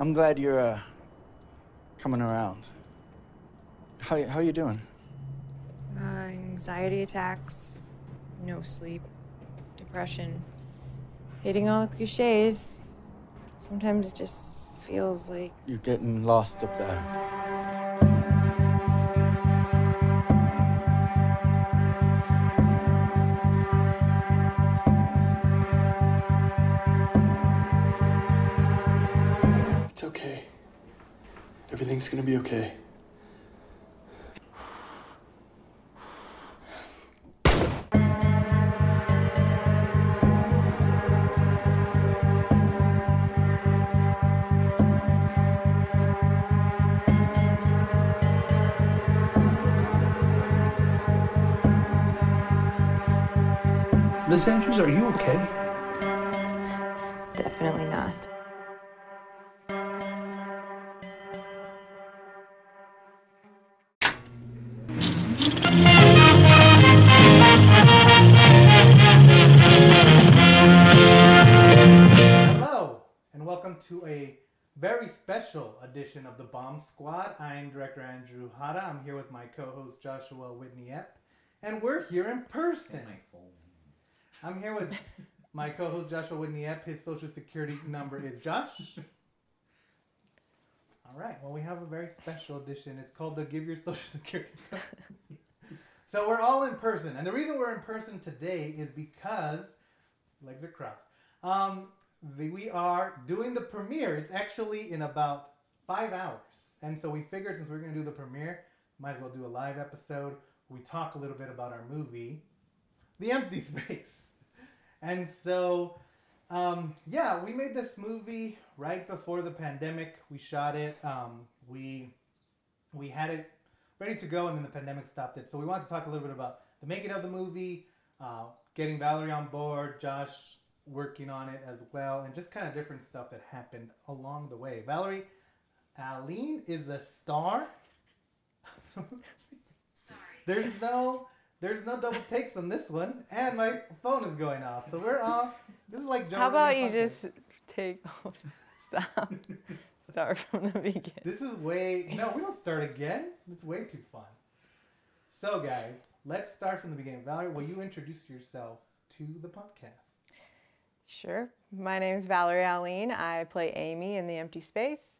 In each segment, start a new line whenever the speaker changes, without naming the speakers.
I'm glad you're uh, coming around. How how you doing?
Uh, anxiety attacks, no sleep, depression, hitting all the cliches. Sometimes it just feels like
You're getting lost up there.
Everything's gonna be okay.
Miss Andrews, are you okay?
Edition of the Bomb Squad. I'm director Andrew Hara. I'm here with my co-host Joshua Whitney Epp, and we're here in person. I'm here with my co-host Joshua Whitney Epp. His social security number is Josh. All right. Well, we have a very special edition. It's called the Give Your Social Security. So we're all in person, and the reason we're in person today is because legs are crossed. Um, the, we are doing the premiere. It's actually in about five hours, and so we figured since we're going to do the premiere, might as well do a live episode. We talk a little bit about our movie, The Empty Space, and so um, yeah, we made this movie right before the pandemic. We shot it. Um, we we had it ready to go, and then the pandemic stopped it. So we wanted to talk a little bit about the making of the movie, uh, getting Valerie on board, Josh working on it as well, and just kind of different stuff that happened along the way. Valerie, Alene is the star.
Sorry.
There's no there's no double takes on this one, and my phone is going off, so we're off. This is like Joe
How about
Rogan
you
podcast.
just take stop, start from the beginning?
This is way no, we don't start again. It's way too fun. So guys, let's start from the beginning. Valerie, will you introduce yourself to the podcast?
Sure. My name is Valerie Alene. I play Amy in The Empty Space.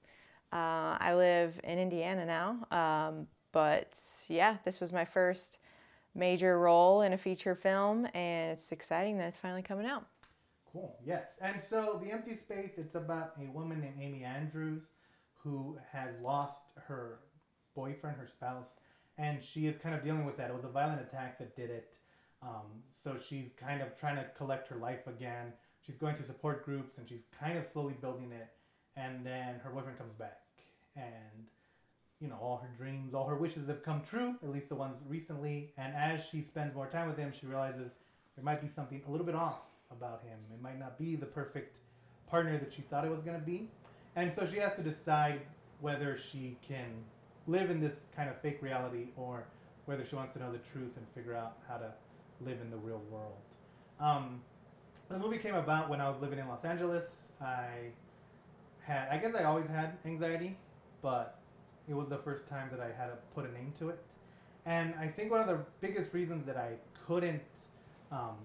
Uh, I live in Indiana now. Um, but yeah, this was my first major role in a feature film, and it's exciting that it's finally coming out.
Cool. Yes. And so the empty space, it's about a woman named Amy Andrews who has lost her boyfriend, her spouse, and she is kind of dealing with that. It was a violent attack that did it. Um, so she's kind of trying to collect her life again. She's going to support groups and she's kind of slowly building it. And then her boyfriend comes back, and you know all her dreams, all her wishes have come true. At least the ones recently. And as she spends more time with him, she realizes there might be something a little bit off about him. It might not be the perfect partner that she thought it was going to be. And so she has to decide whether she can live in this kind of fake reality or whether she wants to know the truth and figure out how to live in the real world. Um, the movie came about when I was living in Los Angeles. I had, I guess I always had anxiety, but it was the first time that I had to put a name to it. And I think one of the biggest reasons that I couldn't um,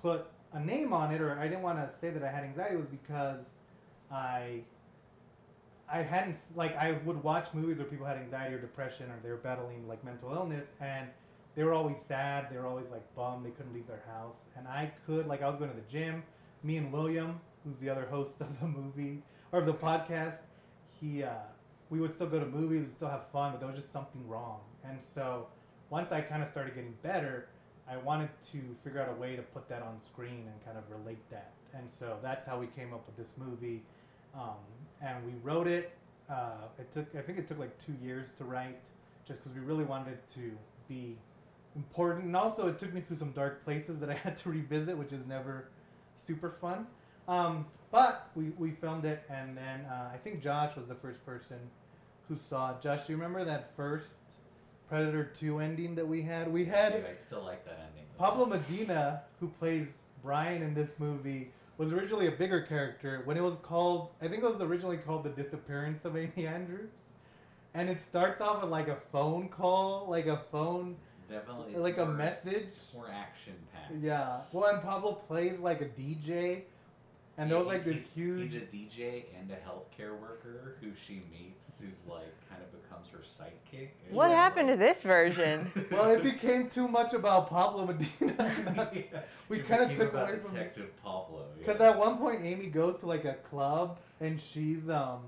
put a name on it, or I didn't want to say that I had anxiety, was because I I hadn't like I would watch movies where people had anxiety or depression or they were battling like mental illness, and they were always sad. They were always like bummed. They couldn't leave their house, and I could like I was going to the gym. Me and William, who's the other host of the movie or of the podcast, he uh, we would still go to movies, we'd still have fun, but there was just something wrong. And so once I kind of started getting better, I wanted to figure out a way to put that on screen and kind of relate that. And so that's how we came up with this movie. Um, and we wrote it. Uh, it took, I think it took like two years to write, just because we really wanted to be important. And also, it took me to some dark places that I had to revisit, which is never super fun. Um, but we, we filmed it, and then uh, I think Josh was the first person who saw it. Josh, do you remember that first Predator 2 ending that we had? We had
Dude, I still like that ending.
Pablo Medina, who plays Brian in this movie, was originally a bigger character when it was called. I think it was originally called The Disappearance of Amy Andrews, and it starts off with like a phone call, like a phone,
It's definitely it's
like a message.
Just more action packed.
Yeah. Well, and Pablo plays like a DJ, and there was like this huge.
He's a DJ and a healthcare worker who she meets, who's like kind of becomes her sidekick.
What
she's
happened to this version?
Well, it became too much about Pablo Medina.
Yeah.
we
It
kind of
became
took
about
away from
Detective Pablo.
Because
yeah.
at one point, Amy goes to like a club and she's um,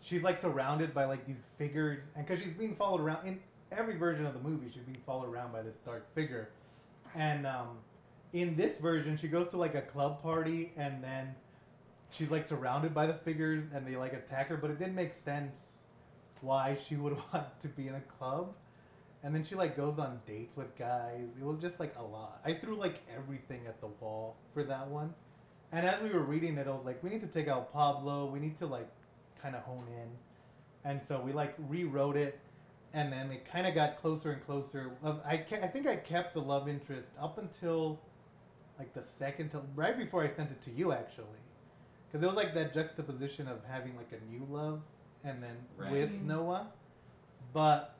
she's like surrounded by like these figures, and because she's being followed around in every version of the movie, she's being followed around by this dark figure, and um, in this version, she goes to like a club party and then she's like surrounded by the figures and they like attack her, but it didn't make sense why she would want to be in a club. And then she like goes on dates with guys. It was just like a lot. I threw like everything at the wall for that one. And as we were reading it, I was like, we need to take out Pablo. We need to like kind of hone in. And so we like rewrote it, and then it kind of got closer and closer. I I think I kept the love interest up until like the second to right before I sent it to you actually, because it was like that juxtaposition of having like a new love and then with
mm-hmm.
Noah, but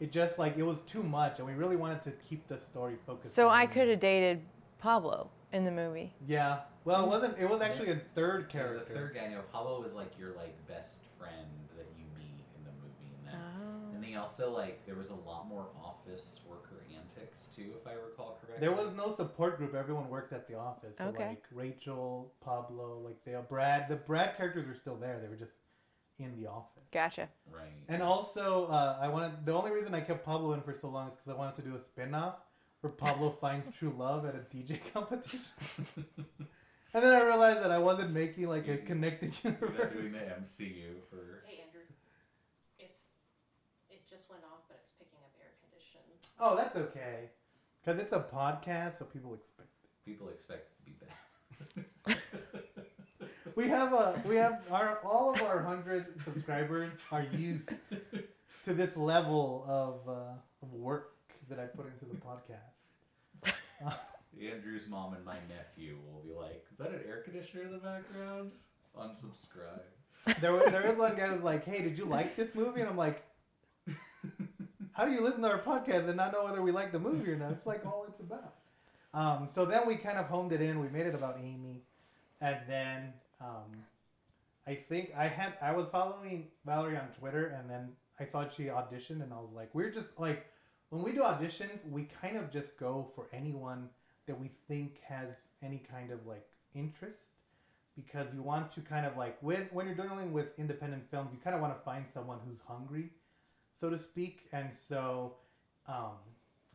it just like it was too much, and we really wanted to keep the story focused.
So
on
I could have dated Pablo in the movie.
Yeah. Well, it wasn't. It was actually a third
He was
character.
the third guy. No, Pablo was like your like best friend that you meet in the movie, and then
Oh.
and they also like there was a lot more office worker antics too, if I recall correctly.
There was no support group. Everyone worked at the office. So
Okay.
like Rachel, Pablo, like they Brad. The Brad characters were still there. They were just in the office.
Gotcha.
right.
And also, uh, I wanted the only reason I kept Pablo in for so long is because I wanted to do a spin-off where Pablo finds true love at a DJ competition. and then I realized that I wasn't making like a connected
You're not
universe.
doing the MCU for.
Hey Andrew, it's it just went off, but it's picking up air condition.
Oh, that's okay, because it's a podcast, so people expect. it.
People expect it to be bad.
We have a we have our all of our hundred subscribers are used to this level of, uh, of work that I put into the podcast. Uh,
Andrew's mom and my nephew will be like, "Is that an air conditioner in the background?" Unsubscribe.
there was there was one guy who was like, "Hey, did you like this movie?" And I'm like, "How do you listen to our podcast and not know whether we like the movie or not?" It's like all it's about. Um, so then we kind of homed it in. We made it about Amy, and then um, I think I had I was following Valerie on Twitter, and then I saw she auditioned, and I was like, "We're just like when we do auditions, we kind of just go for anyone that we think has any kind of like interest." because you want to kind of like when when you're dealing with independent films, you kind of want to find someone who's hungry, so to speak. And so, um,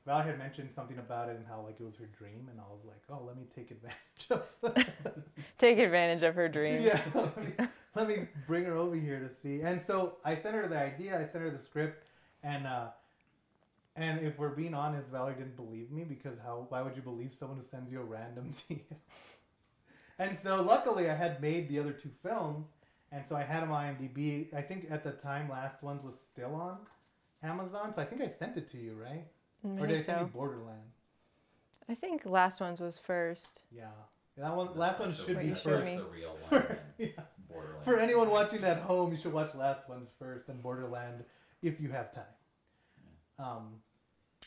Val had mentioned something about it and how like it was her dream, and I was like, oh, let me take advantage of.
Take advantage of her dream.
yeah, let me, let me bring her over here to see. And so I sent her the idea, I sent her the script, and uh, and if we're being honest, Valerie didn't believe me because how? Why would you believe someone who sends you a random DM? and so luckily, I had made the other two films, and so I had them on IMDb. I think at the time, Last Ones was still on Amazon, so I think I sent it to you, right?
I
Or did I
think
send you. Borderland?
I think last one's was first.
Yeah, that one.
That's
Last
like
one should be
that's
showed
like
first.
the real one.
For, yeah.
Borderlands.
For anyone watching at home, you should watch Last Ones first and Borderland if you have time. Um,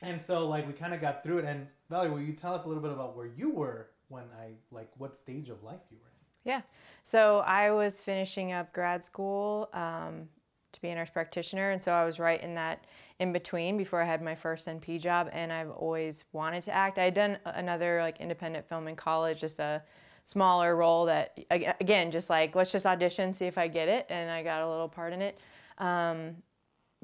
and so like we kind of got through it. And Valerie, will you tell us a little bit about where you were when I like what stage of life you were in?
So I was finishing up grad school um, to be a nurse practitioner, and so I was right in that in between before I had my first NP job, and I've always wanted to act. I had done another like independent film in college, just a smaller role that again, just like let's just audition, see if I get it, and I got a little part in it. Um,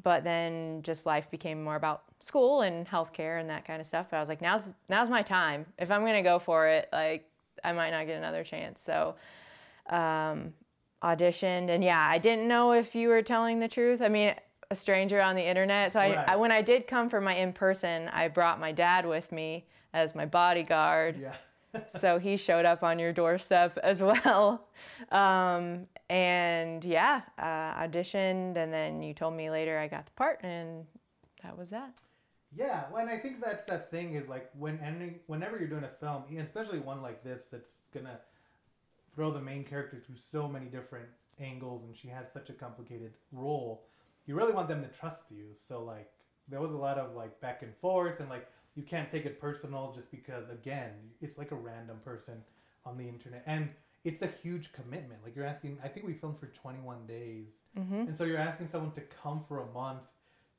but then just life became more about school and healthcare and that kind of stuff. But I was like, now's now's my time. If I'm gonna go for it, like I might not get another chance. So um, auditioned, and yeah, I didn't know if you were telling the truth. I mean, a stranger on the internet. So I,
Right.
I when I did come for my in person, I brought my dad with me as my bodyguard
Yeah.
so he showed up on your doorstep as well. Um, and yeah, uh, auditioned, and then you told me later I got the part, and that was that.
Yeah, well, and I think that's the thing is like when any, whenever you're doing a film, especially one like this that's gonna throw the main character through so many different angles, and she has such a complicated role, you really want them to trust you. So like there was a lot of like back and forth, and like you can't take it personal just because again it's like a random person on the internet, and it's a huge commitment. Like you're asking, I think we filmed for 21 days,
Mm-hmm.
and so you're asking someone to come for a month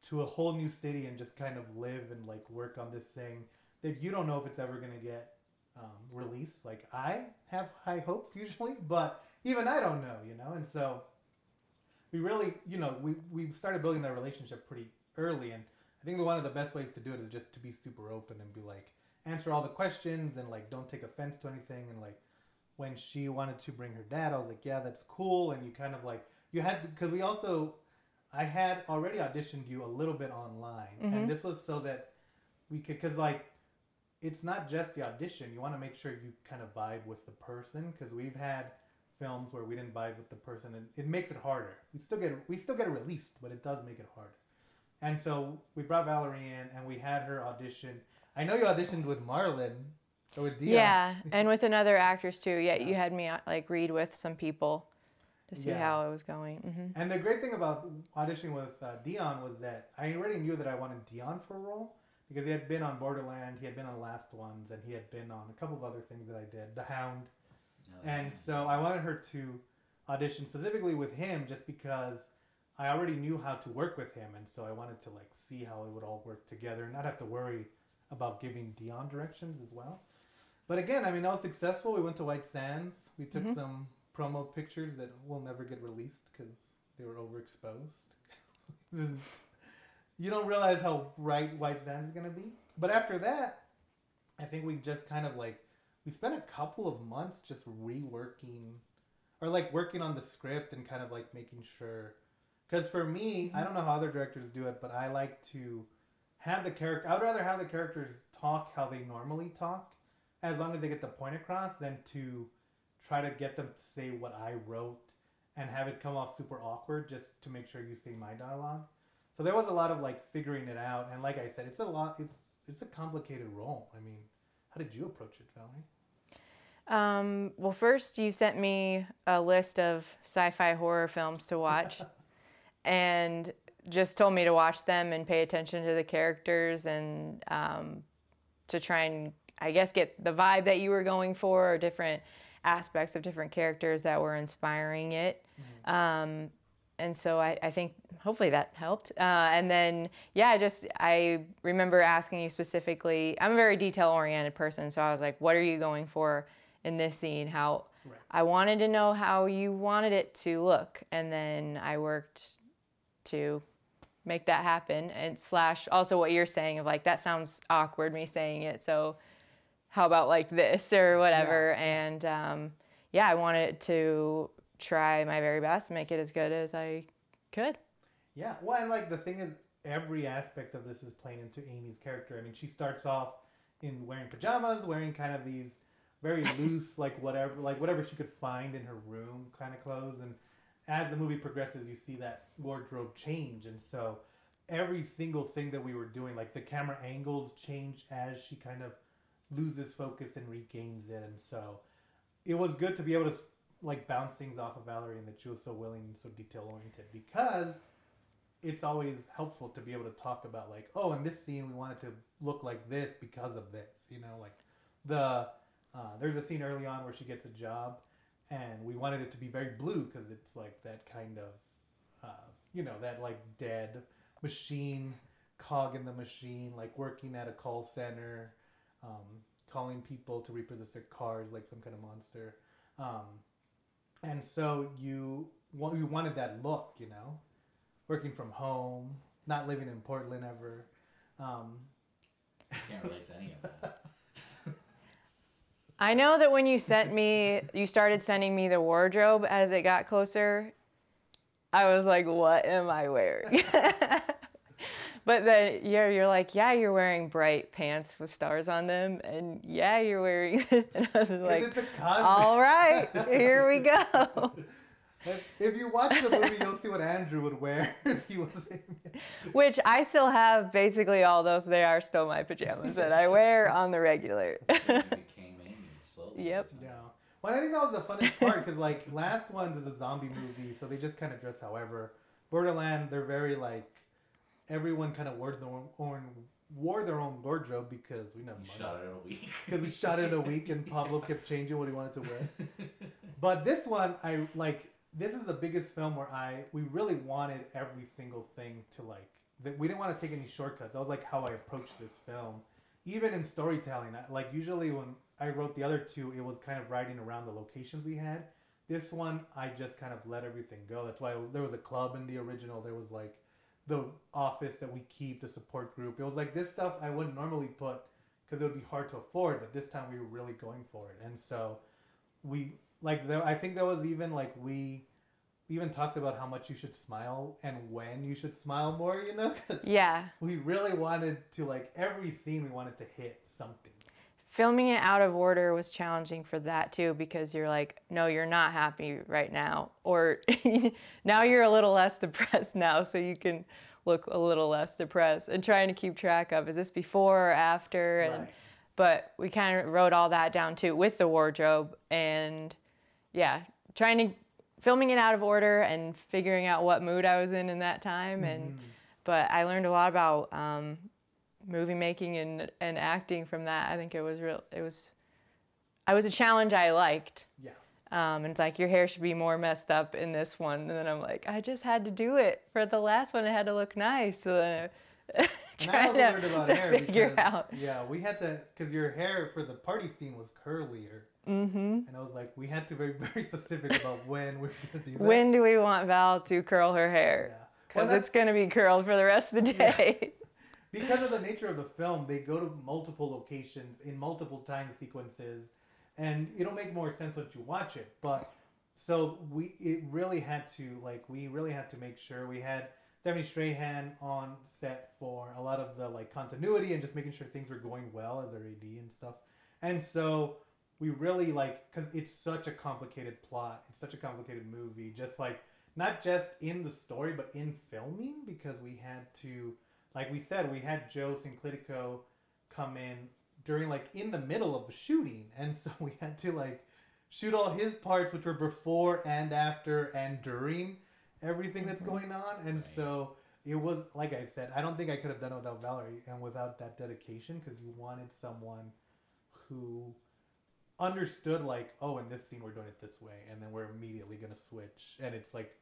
to a whole new city and just kind of live and like work on this thing that you don't know if it's ever going to get um, released. Like I have high hopes usually, but even I don't know, you know. And so we really, you know, we we started building that relationship pretty early, and I think one of the best ways to do it is just to be super open and be like answer all the questions and like don't take offense to anything and like when she wanted to bring her dad, I was like, yeah, that's cool, and you kind of like you had to because we also I had already auditioned you a little bit online,
Mhm.
and this was so that we could because like it's not just the audition. You want to make sure you kind of vibe with the person because we've had films where we didn't vibe with the person, and it makes it harder. We still get we still get it released, but it does make it harder. And so we brought Valerie in, and we had her audition. I know you auditioned with Marlon or with Dion.
Yeah, and with another actress too. Yeah, you had me uh, like read with some people to see
Yeah.
how it was going. hmm
And the great thing about auditioning with uh, Dion was that I already knew that I wanted Dion for a role because he had been on Borderland, he had been on Last Ones, and he had been on a couple of other things that I did, The Hound. And so I wanted her to audition specifically with him just because I already knew how to work with him, and so I wanted to like see how it would all work together and not have to worry about giving Dion directions as well. But again, I mean, I was successful. We went to White Sands. We took
Mhm.
some promo pictures that will never get released because they were overexposed. you don't realize how bright White Sands is gonna be. But after that, I think we just kind of like we spent a couple of months just reworking or like working on the script and kind of like making sure because for me i don't know how other directors do it but i like to have the character i would rather have the characters talk how they normally talk as long as they get the point across than to try to get them to say what i wrote and have it come off super awkward just to make sure you say my dialogue. So there was a lot of like figuring it out. And like i said it's a lot it's it's a complicated role. I mean how did you approach it valerie?
Um, well, first you sent me a list of sci-fi horror films to watch, and just told me to watch them and pay attention to the characters and um, to try and I guess get the vibe that you were going for or different aspects of different characters that were inspiring it. Um, and so I, I think hopefully that helped. Uh, and then yeah, I just I remember asking you specifically. I'm a very detail oriented person, so I was like, "What are you going for in this scene?" How
Right.
I wanted to know how you wanted it to look, and then I worked to make that happen. And slash also what you're saying of like that sounds awkward me saying it, so how about like this or whatever. And um, yeah i wanted to try my very best make it as good as i could.
Yeah, well, and like the thing is, every aspect of this is playing into Amy's character. I mean, she starts off in wearing pajamas, wearing kind of these very loose, like whatever, like whatever she could find in her room, kind of clothes. And as the movie progresses, you see that wardrobe change, and so every single thing that we were doing, like the camera angles change as she kind of loses focus and regains it, and so it was good to be able to like bounce things off of Valerie and that she was so willing and so detail oriented because it's always helpful to be able to talk about like oh in this scene we wanted to look like this because of this you know like the uh, there's a scene early on where she gets a job and we wanted it to be very blue because it's like that kind of uh, you know that like dead machine cog in the machine like working at a call center um, calling people to repossess their cars like some kind of monster. Um, and so you wa- you wanted that look you know working from home not living in portland ever. Um,
Can't relate to any of that.
i know that when you sent me you started sending me the wardrobe as it got closer i was like what am i wearing but then you're, you're like yeah you're wearing bright pants with stars on them and yeah you're wearing this and i was like
it's a con-
all right here we go
If, if you watch the movie, you'll see what Andrew would wear if he was.
Which I still have basically all those. They are still my pajamas that I wear on the regular.
You became Amy slowly.
Yep.
Yeah. Well, I think that was the funnest part because like last one's is a zombie movie, so they just kind of dress however. Borderland, they're very like everyone kind of wore their own, wore their own wardrobe because we never
You shot it in a week.
because we shot it in a week and Pablo kept changing what he wanted to wear. But this one, I like. This is the biggest film where I we really wanted every single thing to like. That we didn't want to take any shortcuts. That was like how I approached this film, even in storytelling. I, like usually when I wrote the other two, it was kind of writing around the locations we had. This one, I just kind of let everything go. That's why was, there was a club in the original. There was like the office that we keep, the support group. It was like this stuff I wouldn't normally put because it would be hard to afford. But this time we were really going for it, and so we like there, I think there was even like we even talked about how much you should smile and when you should smile more. You know, 'Cause
yeah.
we really wanted to like every scene we wanted to hit something.
Filming it out of order was challenging for that too because you're like, no, you're not happy right now. Or now you're a little less depressed now, so you can look a little less depressed and trying to keep track of is this before or after and but we kind of wrote all that down too with the wardrobe and yeah trying to filming it out of order and figuring out what mood i was in in that time and but i learned a lot about um, movie making and, and acting from that i think it was real it was i was a challenge i liked.
Yeah.
um, and it's like your hair should be more messed up in this one. And then i'm like i just had to do it for the last one. It had to look nice. So then I
I
to, to
hair
figure
because,
out.
Yeah, we had to because your hair for the party scene was curlier,
hmm
and I was like, we had to be very specific about when we we're gonna do that.
when do we want val to curl her hair?
Yeah.
because
Well,
it's going to be curled for the rest of the day
because of the nature of the film, they go to multiple locations in multiple time sequences, and it'll make more sense once you watch it. But so we, it really had to like we really had to make sure we had Stephanie Strahan on set for a lot of the like continuity and just making sure things were going well as our AD and stuff. And so we really like because it's such a complicated plot, it's such a complicated movie. Just like not just in the story, but in filming because we had to like we said, we had Joe Sinclitico come in during like in the middle of the shooting, and so we had to like shoot all his parts, which were before and after and during everything that's mm-hmm. going on, and
Right.
so it was like I said, I don't think I could have done it without Valerie and without that dedication because you wanted someone who understood like, oh, in this scene we're doing it this way, and then we're immediately gonna switch, and it's like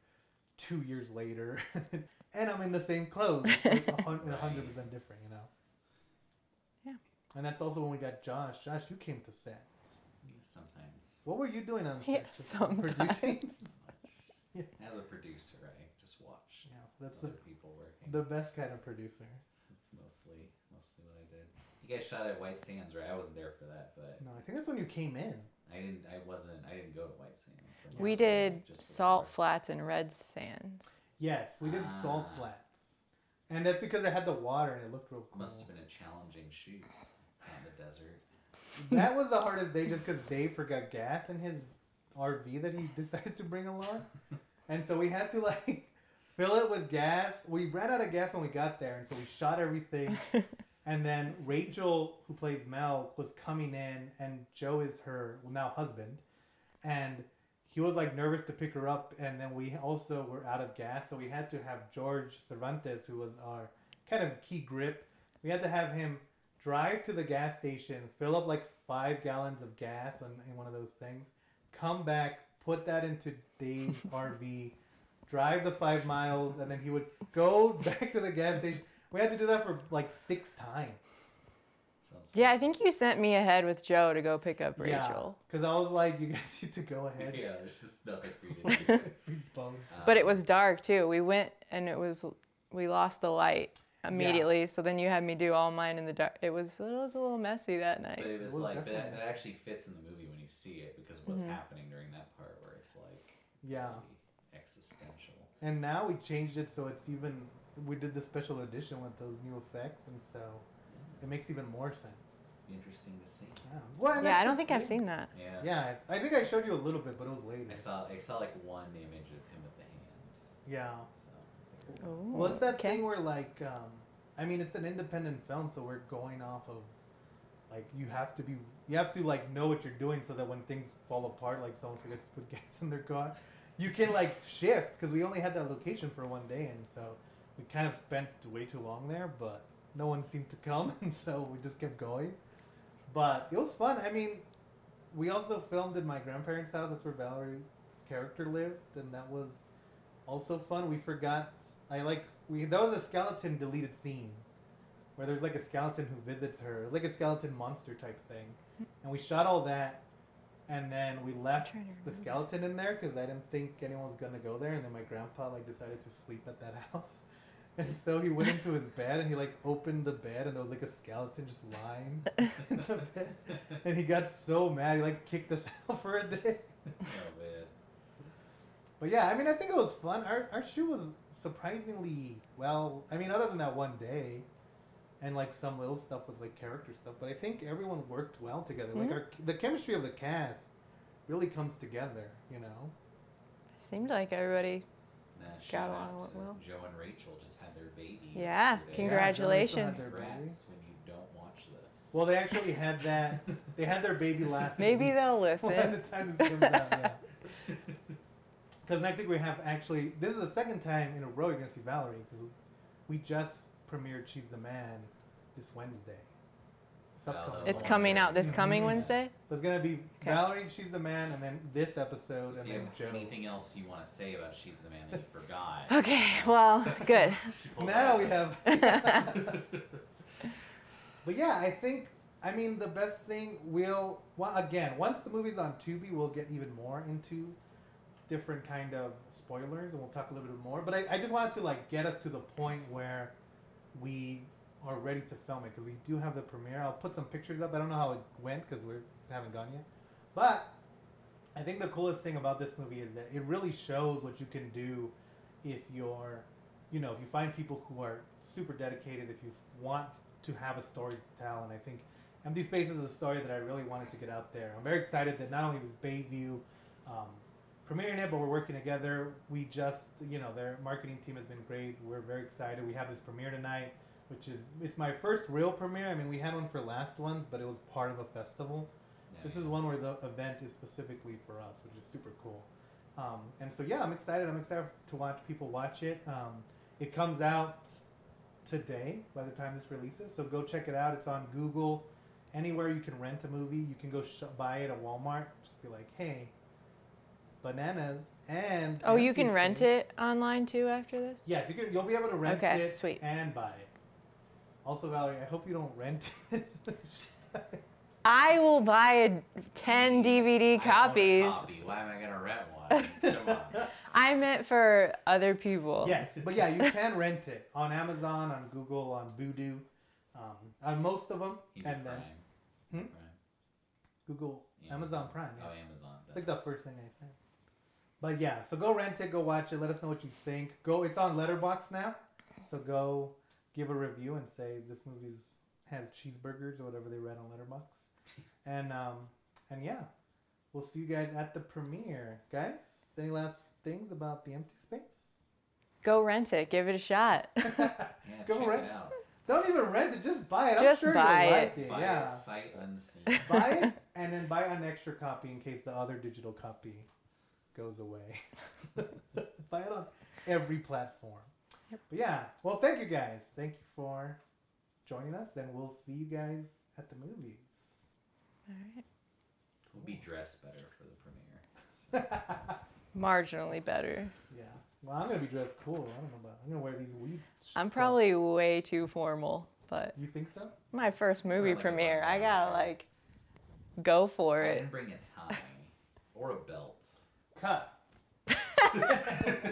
two years later, and I'm in the same clothes. It's like a hun- a hundred percent different, you know.
Yeah.
And that's also when we got Josh. Josh, you came to set.
Sometimes.
What were you doing on set?
Yeah,
Just
sometimes.
Producing.
As a producer, I just watch
yeah, that's the
people working.
the best kind of producer.
That's mostly mostly what I did. You guys shot at White Sands, right? I wasn't there for that, but
No, I think that's when you came in.
I didn't. I wasn't. I didn't go to White Sands. I
we did
just
salt
before.
flats and red sands
Yes, we did salt
Ah.
flats, and that's because it had the water and it looked real cool.
Must have been a challenging shoot on the desert.
that was the hardest day just because Dave forgot gas in his RV that he decided to bring along. And so we had to like fill it with gas. We ran out of gas when we got there, and so we shot everything. and then Rachel, who plays Mel, was coming in, and Joe is her now husband. And he was like nervous to pick her up, and then we also were out of gas, so we had to have George Cervantes, who was our kind of key grip. We had to have him drive to the gas station, fill up like five gallons of gas in, in one of those things, come back, put that into Dave's RV, drive the five miles, and then he would go back to the gas station. We had to do that for like six times.
Yeah i think you sent me ahead with joe to go pick up rachel
Because I was like, you guys need to go ahead.
Yeah, there's just nothing for you to do.
We both.
but it
Um,
was dark too we went and it was we lost the light immediately so then you had me do all mine in the dark it was it was a little messy that night
But it was
was
like, but
definitely
that, that actually fits in the movie when you see it because of what's
Mhm.
happening during that part where it's like
Yeah.
existential.
And now we changed it so it's even. We did the special edition with those new effects, and so it makes even more sense.
Interesting to see.
Yeah, well,
Yeah, I don't
the
think I've
thing.
seen that.
Yeah.
Yeah, I think I showed you a little bit, but it was later.
I saw I saw like one image of him with the hand.
Yeah.
So.
Ooh,
Well, it's that
okay.
thing where like, um, I mean, it's an independent film, so we're going off of, like, you have to be, you have to like know what you're doing, so that when things fall apart, like someone forgets to put gas in their car, you can like shift because we only had that location for one day, and so we kind of spent way too long there, but no one seemed to come, and so we just kept going. But it was fun. I mean, we also filmed in my grandparents' house. That's where Valerie's character lived, and that was also fun. We forgot. I like we. That was a skeleton deleted scene, where there's like a skeleton who visits her. It was like a skeleton monster type thing, and we shot all that, and then we left the skeleton in there because I didn't think anyone was gonna go there, and then my grandpa like decided to sleep at that house. And so he went into his bed and he like opened the bed and there was like a skeleton just lying in the bed. And he got so mad he like kicked us out for a day.
Oh man.
But yeah, I mean, I think it was fun. Our our shoot was surprisingly well. I mean, other than that one day, and like some little stuff with like character stuff. But I think everyone worked well together. Like
Mhm.
our the chemistry of the cast really comes together. You know.
Seemed like everybody.
Nah,
Got
shout
along
out to
well.
Joe and Rachel just had their baby.
Yeah,
yesterday.
congratulations.
Yeah, Joe and Rachel had their baby.
Congrats when you don't watch this.
Well, they actually had that. They had their baby last.
Maybe
week.
they'll
By the
listen.
time this comes out, yeah. Because next week we have actually. This is the second time in a row you're gonna see Valerie because we just premiered She's the Man this Wednesday. It's upcoming.
the
It's coming out this coming
Mhm.
Wednesday.
So it's gonna be
Okay.
Valerie, She's the Man, and then this episode,
So if
and
you
then
have
Joe.
anything else you want to say about She's the Man that you forgot?
Okay, well, good.
Now we have. But yeah, I think I mean the best thing we'll well, again once the movie's on Tubi, we'll get even more into different kind of spoilers, and we'll talk a little bit more. But I, I just wanted to like get us to the point where we are ready to film it because we do have the premiere. I'll put some pictures up. I don't know how it went because we haven't gone yet, but I think the coolest thing about this movie is that it really shows what you can do if you're, you know, if you find people who are super dedicated, if you want to have a story to tell. And I think Empty Space is a story that I really wanted to get out there. I'm very excited that not only was Bayview um, premiering it, but we're working together. We just, you know, their marketing team has been great. We're very excited. We have this premiere tonight, which is it's my first real premiere. I mean, we had one for last ones, but it was part of a festival.
Yeah,
This
yeah.
is one where the event is specifically for us, which is super cool. Um, and so yeah, I'm excited. I'm excited to watch people watch it. Um, it comes out today by the time this releases, so go check it out. It's on Google. Anywhere you can rent a movie, you can go sh- buy it at Walmart. Just be like, hey, bananas and.
Oh, you
Empty
can rent it online too after this?
Yes, you can. You'll be able to rent
Okay,
it
sweet.
and buy it. Also, Valerie, I hope you don't rent it.
I will buy a 10 DVD
I own a
copies.
copy. Why am I gonna rent one? Come on.
I meant for other people.
Yes, but yeah, you can rent it on Amazon, on Google, on Vudu, um, on most of them,
You do
and then Hmm?
Prime.
Google,
Yeah.
Amazon Prime.
Oh, Amazon.
It's like the first thing I said. But yeah, so go rent it, go watch it, let us know what you think. Go, it's on Letterboxd now, so go give a review and say this movie's has cheeseburgers or whatever they read on Letterboxd, and um, and yeah, we'll see you guys at the premiere, guys. Any last things about the empty space?
Go rent it. Give it a shot.
Yeah,
Go
check
rent-
it out.
Don't even rent it, just buy it. I'm
Just
sure
buy
you'll
it.
like it.
Buy
yeah.
it sight unseen.
buy it and then buy an extra copy in case the other digital copy goes away. buy it on every platform. But yeah, well, thank you guys. Thank you for joining us, and we'll see you guys at the movies. All right.
We'll be dressed better for the premiere.
yeah.
Marginally better. Yeah.
Well, I'm gonna be dressed cool. I don't know about. I'm gonna wear these weed.
I'm probably way too formal, but
You think so?
my first movie
like
premiere, I gotta like go for it.
I
it.
didn't bring a tie or a belt.
Cut.